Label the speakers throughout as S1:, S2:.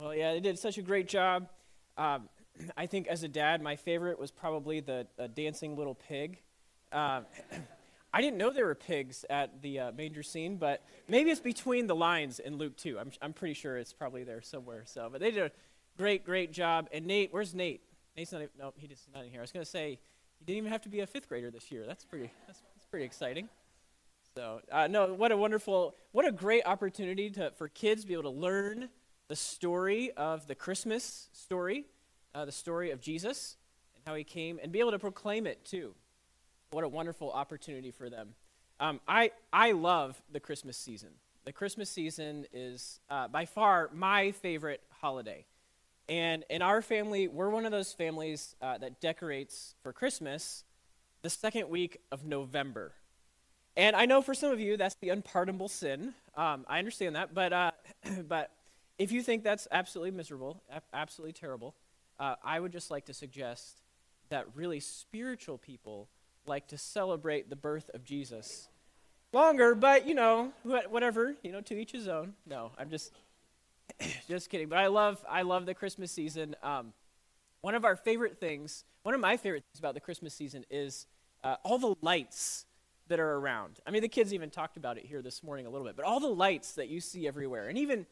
S1: Well, yeah, they did such a great job. Um, I think as a dad, my favorite was probably the, the dancing little pig. Uh, I didn't know there were pigs at the uh, manger scene, but maybe it's between the lines in Luke 2. I'm, I'm pretty sure it's probably there somewhere. So, but they did a great, great job. And Nate, where's Nate? Nate's not. Even, no, he's not in here. I was going to say he didn't even have to be a fifth grader this year. That's pretty. That's, that's pretty exciting. So, uh, no, what a wonderful, what a great opportunity to, for kids to be able to learn the story of the Christmas story, uh, the story of Jesus and how he came, and be able to proclaim it too. What a wonderful opportunity for them. Um, I, I love the Christmas season. The Christmas season is uh, by far my favorite holiday. And in our family, we're one of those families uh, that decorates for Christmas the second week of November. And I know for some of you that's the unpardonable sin. Um, I understand that, but uh, but if you think that's absolutely miserable, absolutely terrible, uh, I would just like to suggest that really spiritual people like to celebrate the birth of Jesus longer, but you know, whatever, you know, to each his own. No, I'm just just kidding. But I love I love the Christmas season. Um, one of our favorite things, one of my favorite things about the Christmas season is uh, all the lights that are around. I mean, the kids even talked about it here this morning a little bit, but all the lights that you see everywhere, and even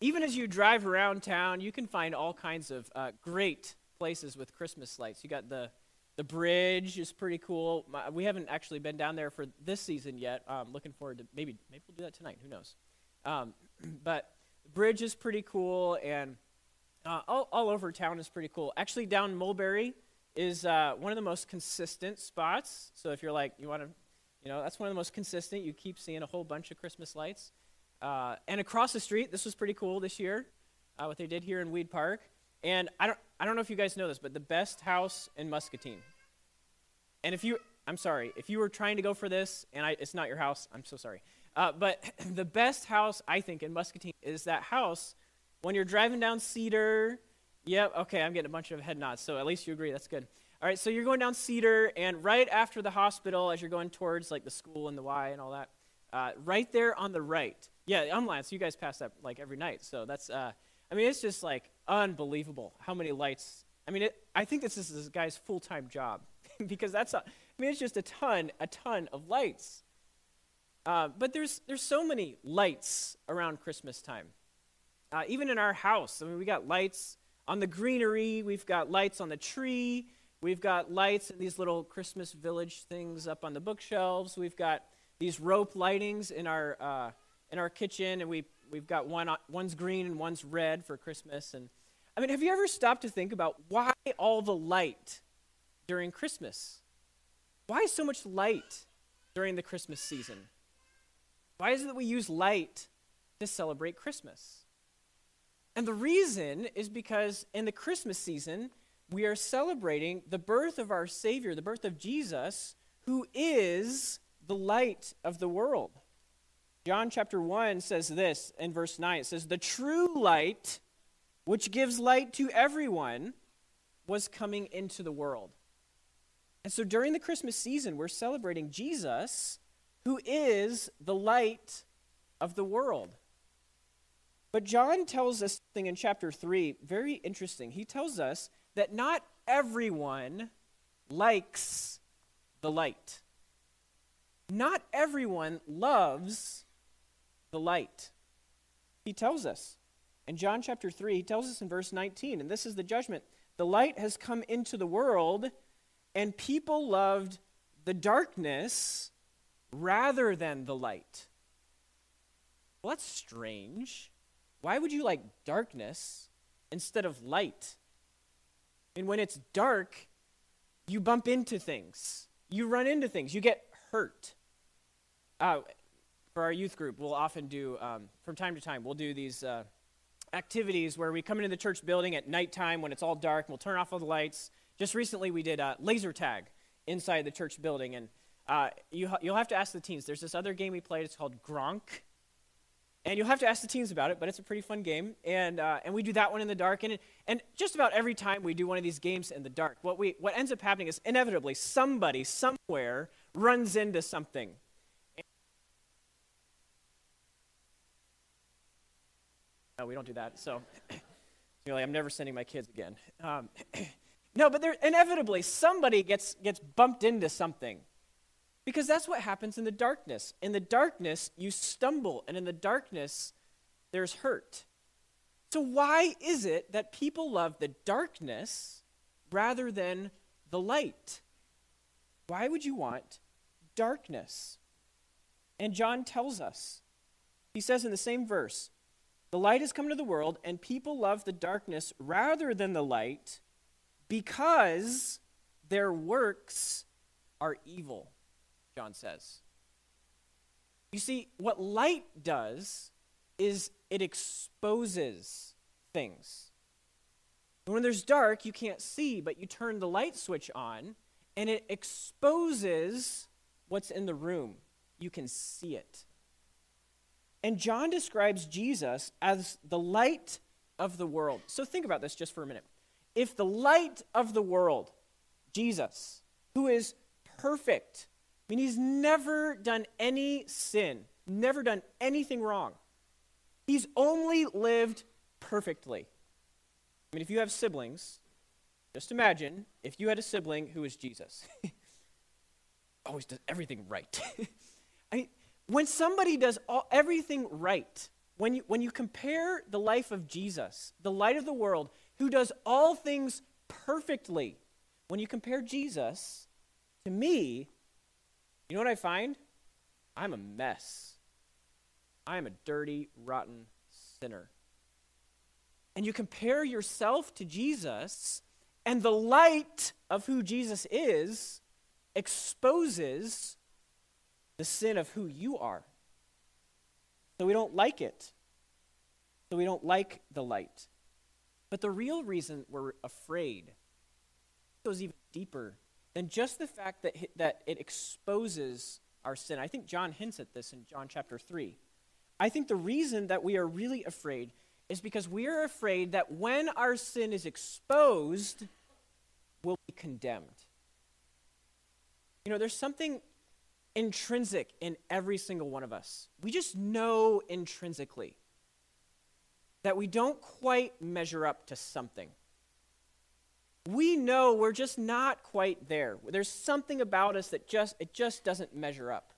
S1: even as you drive around town, you can find all kinds of uh, great places with Christmas lights. You got the the bridge is pretty cool. My, we haven't actually been down there for this season yet. Um, looking forward to maybe maybe we'll do that tonight. Who knows? Um, but the bridge is pretty cool, and uh, all, all over town is pretty cool. Actually, down Mulberry is uh, one of the most consistent spots. So if you're like you want to, you know, that's one of the most consistent. You keep seeing a whole bunch of Christmas lights. Uh, and across the street, this was pretty cool this year, uh, what they did here in Weed Park. And I don't, I don't know if you guys know this, but the best house in Muscatine. And if you, I'm sorry, if you were trying to go for this and I, it's not your house, I'm so sorry. Uh, but the best house, I think, in Muscatine is that house when you're driving down Cedar. Yep, okay, I'm getting a bunch of head nods, so at least you agree. That's good. All right, so you're going down Cedar, and right after the hospital, as you're going towards like the school and the Y and all that, uh, right there on the right, yeah, I'm Lance. You guys pass that like every night. So that's, uh, I mean, it's just like unbelievable how many lights. I mean, it, I think this is this guy's full time job because that's, a, I mean, it's just a ton, a ton of lights. Uh, but there's, there's so many lights around Christmas time. Uh, even in our house, I mean, we got lights on the greenery, we've got lights on the tree, we've got lights in these little Christmas village things up on the bookshelves, we've got these rope lightings in our uh, in our kitchen, and we we've got one one's green and one's red for Christmas. And I mean, have you ever stopped to think about why all the light during Christmas? Why so much light during the Christmas season? Why is it that we use light to celebrate Christmas? And the reason is because in the Christmas season, we are celebrating the birth of our Savior, the birth of Jesus, who is the light of the world. John chapter 1 says this in verse 9 it says, The true light, which gives light to everyone, was coming into the world. And so during the Christmas season, we're celebrating Jesus, who is the light of the world. But John tells us something in chapter 3, very interesting. He tells us that not everyone likes the light. Not everyone loves the light. He tells us in John chapter 3, he tells us in verse 19, and this is the judgment the light has come into the world, and people loved the darkness rather than the light. Well, that's strange. Why would you like darkness instead of light? And when it's dark, you bump into things, you run into things, you get hurt. Uh, for our youth group, we'll often do, um, from time to time, we'll do these uh, activities where we come into the church building at nighttime when it's all dark, and we'll turn off all the lights. Just recently, we did uh, laser tag inside the church building, and uh, you, you'll have to ask the teens. There's this other game we played, it's called Gronk. And you'll have to ask the teens about it, but it's a pretty fun game. And, uh, and we do that one in the dark. And, and just about every time we do one of these games in the dark, what, we, what ends up happening is inevitably somebody somewhere runs into something No, we don't do that. So, You're like, I'm never sending my kids again. Um, no, but there, inevitably, somebody gets, gets bumped into something. Because that's what happens in the darkness. In the darkness, you stumble, and in the darkness, there's hurt. So, why is it that people love the darkness rather than the light? Why would you want darkness? And John tells us. He says in the same verse, The light has come to the world, and people love the darkness rather than the light because their works are evil, John says. You see, what light does is it exposes things. When there's dark, you can't see, but you turn the light switch on, and it exposes what's in the room. You can see it. And John describes Jesus as the light of the world. So think about this just for a minute. If the light of the world, Jesus, who is perfect, I mean, he's never done any sin, never done anything wrong, he's only lived perfectly. I mean, if you have siblings, just imagine if you had a sibling who was Jesus. Always does everything right. I mean, when somebody does all, everything right, when you, when you compare the life of Jesus, the light of the world, who does all things perfectly, when you compare Jesus to me, you know what I find? I'm a mess. I am a dirty, rotten sinner. And you compare yourself to Jesus, and the light of who Jesus is exposes the sin of who you are. So we don't like it. So we don't like the light. But the real reason we're afraid goes even deeper than just the fact that, that it exposes our sin. I think John hints at this in John chapter 3. I think the reason that we are really afraid is because we are afraid that when our sin is exposed, we'll be condemned. You know, there's something intrinsic in every single one of us. We just know intrinsically that we don't quite measure up to something. We know we're just not quite there. There's something about us that just it just doesn't measure up.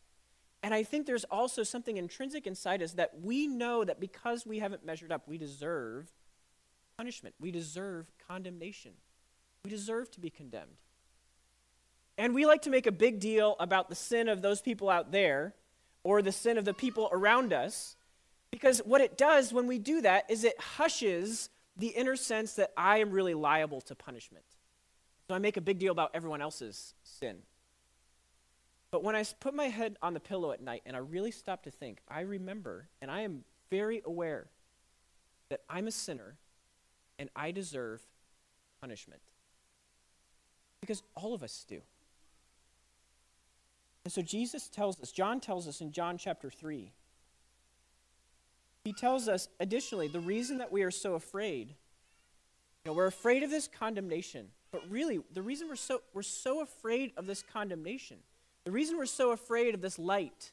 S1: And I think there's also something intrinsic inside us that we know that because we haven't measured up, we deserve punishment. We deserve condemnation. We deserve to be condemned. And we like to make a big deal about the sin of those people out there or the sin of the people around us because what it does when we do that is it hushes the inner sense that I am really liable to punishment. So I make a big deal about everyone else's sin. But when I put my head on the pillow at night and I really stop to think, I remember and I am very aware that I'm a sinner and I deserve punishment. Because all of us do. And so Jesus tells us, John tells us in John chapter 3, he tells us additionally the reason that we are so afraid, you know, we're afraid of this condemnation, but really the reason we're so we're so afraid of this condemnation, the reason we're so afraid of this light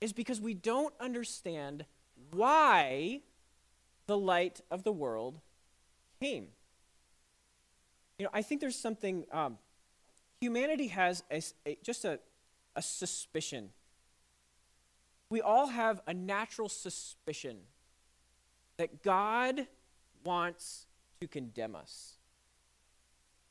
S1: is because we don't understand why the light of the world came. You know, I think there's something um, humanity has a, a, just a, a suspicion. We all have a natural suspicion that God wants to condemn us.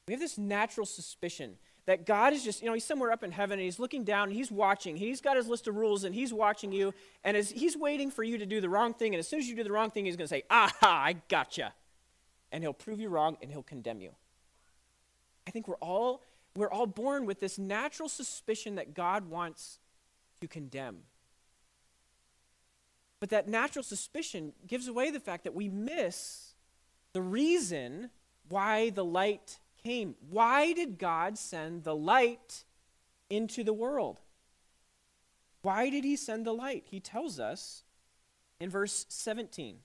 S1: We have this natural suspicion that God is just, you know, he's somewhere up in heaven and he's looking down and he's watching. He's got his list of rules and he's watching you and as he's waiting for you to do the wrong thing. And as soon as you do the wrong thing, he's going to say, Aha, I gotcha. And he'll prove you wrong and he'll condemn you. I think we're all we're all born with this natural suspicion that God wants to condemn. But that natural suspicion gives away the fact that we miss the reason why the light came. Why did God send the light into the world? Why did he send the light? He tells us in verse 17.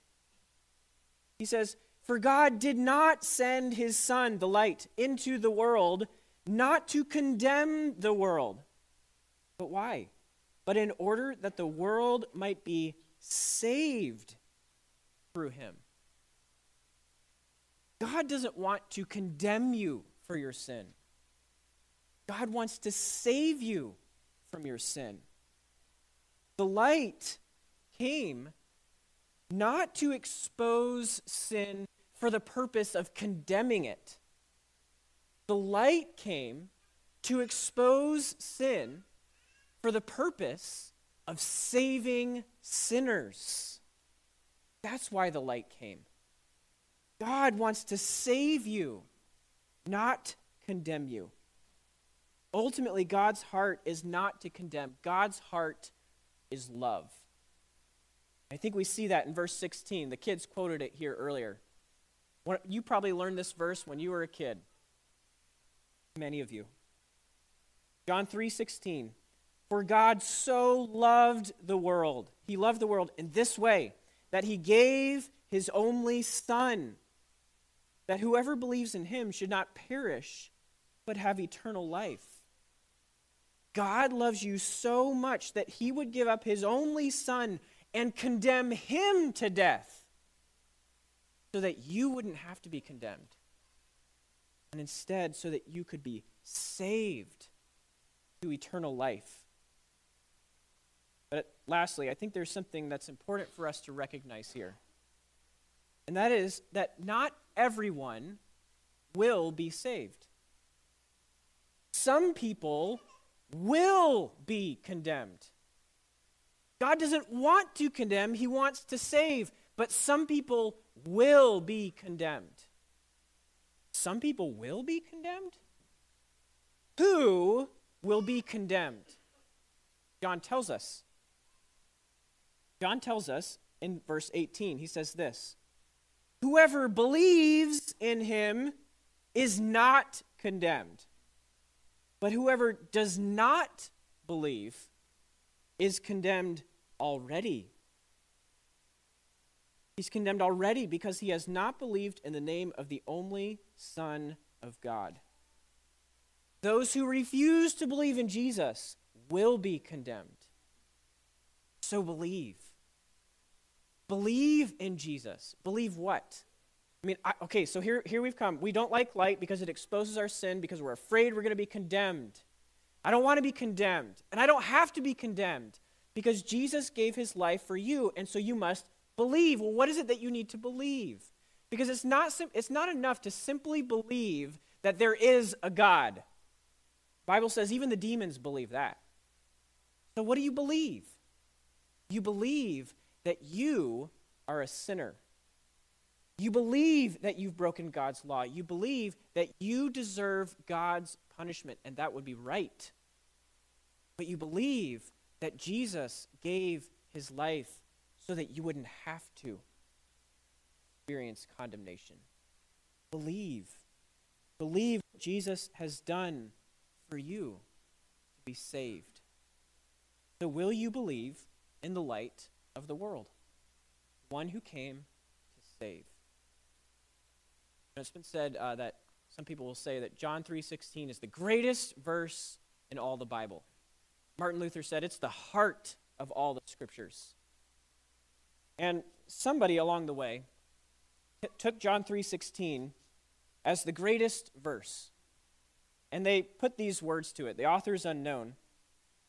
S1: He says, For God did not send his Son, the light, into the world not to condemn the world. But why? But in order that the world might be saved through him. God doesn't want to condemn you for your sin. God wants to save you from your sin. The light came not to expose sin for the purpose of condemning it. The light came to expose sin for the purpose of saving sinners. That's why the light came. God wants to save you, not condemn you. Ultimately, God's heart is not to condemn, God's heart is love. I think we see that in verse 16. The kids quoted it here earlier. You probably learned this verse when you were a kid. Many of you. John 3:16 For God so loved the world. He loved the world in this way that he gave his only son that whoever believes in him should not perish but have eternal life. God loves you so much that he would give up his only son and condemn him to death so that you wouldn't have to be condemned. And instead, so that you could be saved to eternal life. But lastly, I think there's something that's important for us to recognize here. And that is that not everyone will be saved. Some people will be condemned. God doesn't want to condemn, He wants to save, but some people will be condemned. Some people will be condemned? Who will be condemned? John tells us. John tells us in verse 18, he says this Whoever believes in him is not condemned. But whoever does not believe is condemned already. He's condemned already because he has not believed in the name of the only Son of God. Those who refuse to believe in Jesus will be condemned. So believe. Believe in Jesus. Believe what? I mean, I, okay, so here, here we've come. We don't like light because it exposes our sin, because we're afraid we're going to be condemned. I don't want to be condemned. And I don't have to be condemned because Jesus gave his life for you, and so you must believe. Well, what is it that you need to believe? Because it's not, it's not enough to simply believe that there is a God. Bible says even the demons believe that. So what do you believe? You believe that you are a sinner you believe that you've broken God's law. You believe that you deserve God's punishment, and that would be right. But you believe that Jesus gave his life so that you wouldn't have to experience condemnation. Believe. Believe what Jesus has done for you to be saved. So, will you believe in the light of the world? One who came to save. It's been said uh, that some people will say that John 3:16 is the greatest verse in all the Bible. Martin Luther said it's the heart of all the scriptures. And somebody along the way t- took John 3:16 as the greatest verse. And they put these words to it. The author is unknown.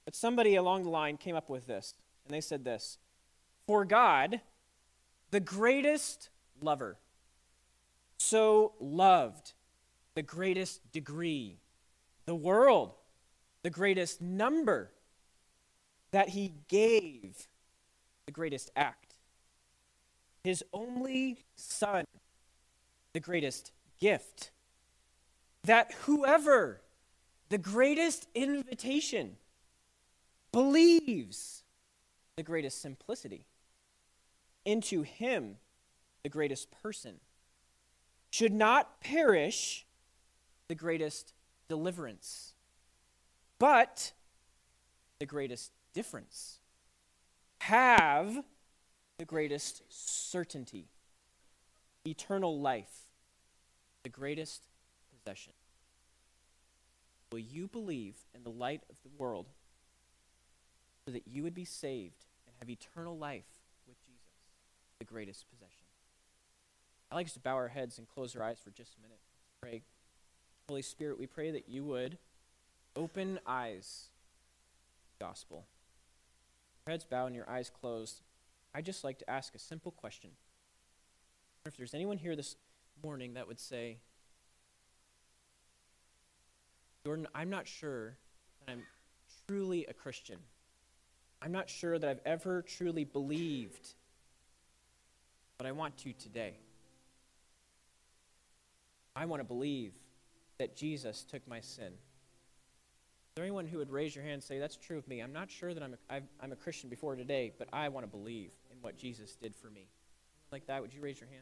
S1: But somebody along the line came up with this. And they said this For God, the greatest lover, so loved the greatest degree, the world, the greatest number, that he gave the greatest act. His only Son, the greatest gift. That whoever, the greatest invitation, believes the greatest simplicity, into him, the greatest person should not perish the greatest deliverance, but the greatest difference. Have the greatest certainty, eternal life, the greatest possession. Will you believe in the light of the world so that you would be saved and have eternal life with Jesus, the greatest possession? I'd like us to bow our heads and close our eyes for just a minute. Pray. Holy Spirit, we pray that you would open eyes gospel. Your heads bowed and your eyes closed. I'd just like to ask a simple question. If there's anyone here this morning that would say, Jordan, I'm not sure that I'm truly a Christian. I'm not sure that I've ever truly believed, but I want to today. I want to believe that Jesus took my sin. Is there anyone who would raise your hand and say, That's true of me? I'm not sure that I'm a, I'm a Christian before today, but I want to believe what Jesus did for me. Like that, would you raise your hand?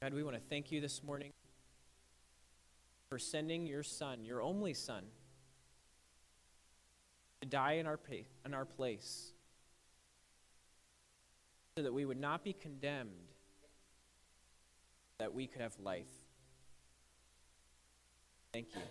S1: God, we want to thank you this morning for sending your son, your only son, to die in our, pa- in our place so that we would not be condemned, that we could have life. Thank you.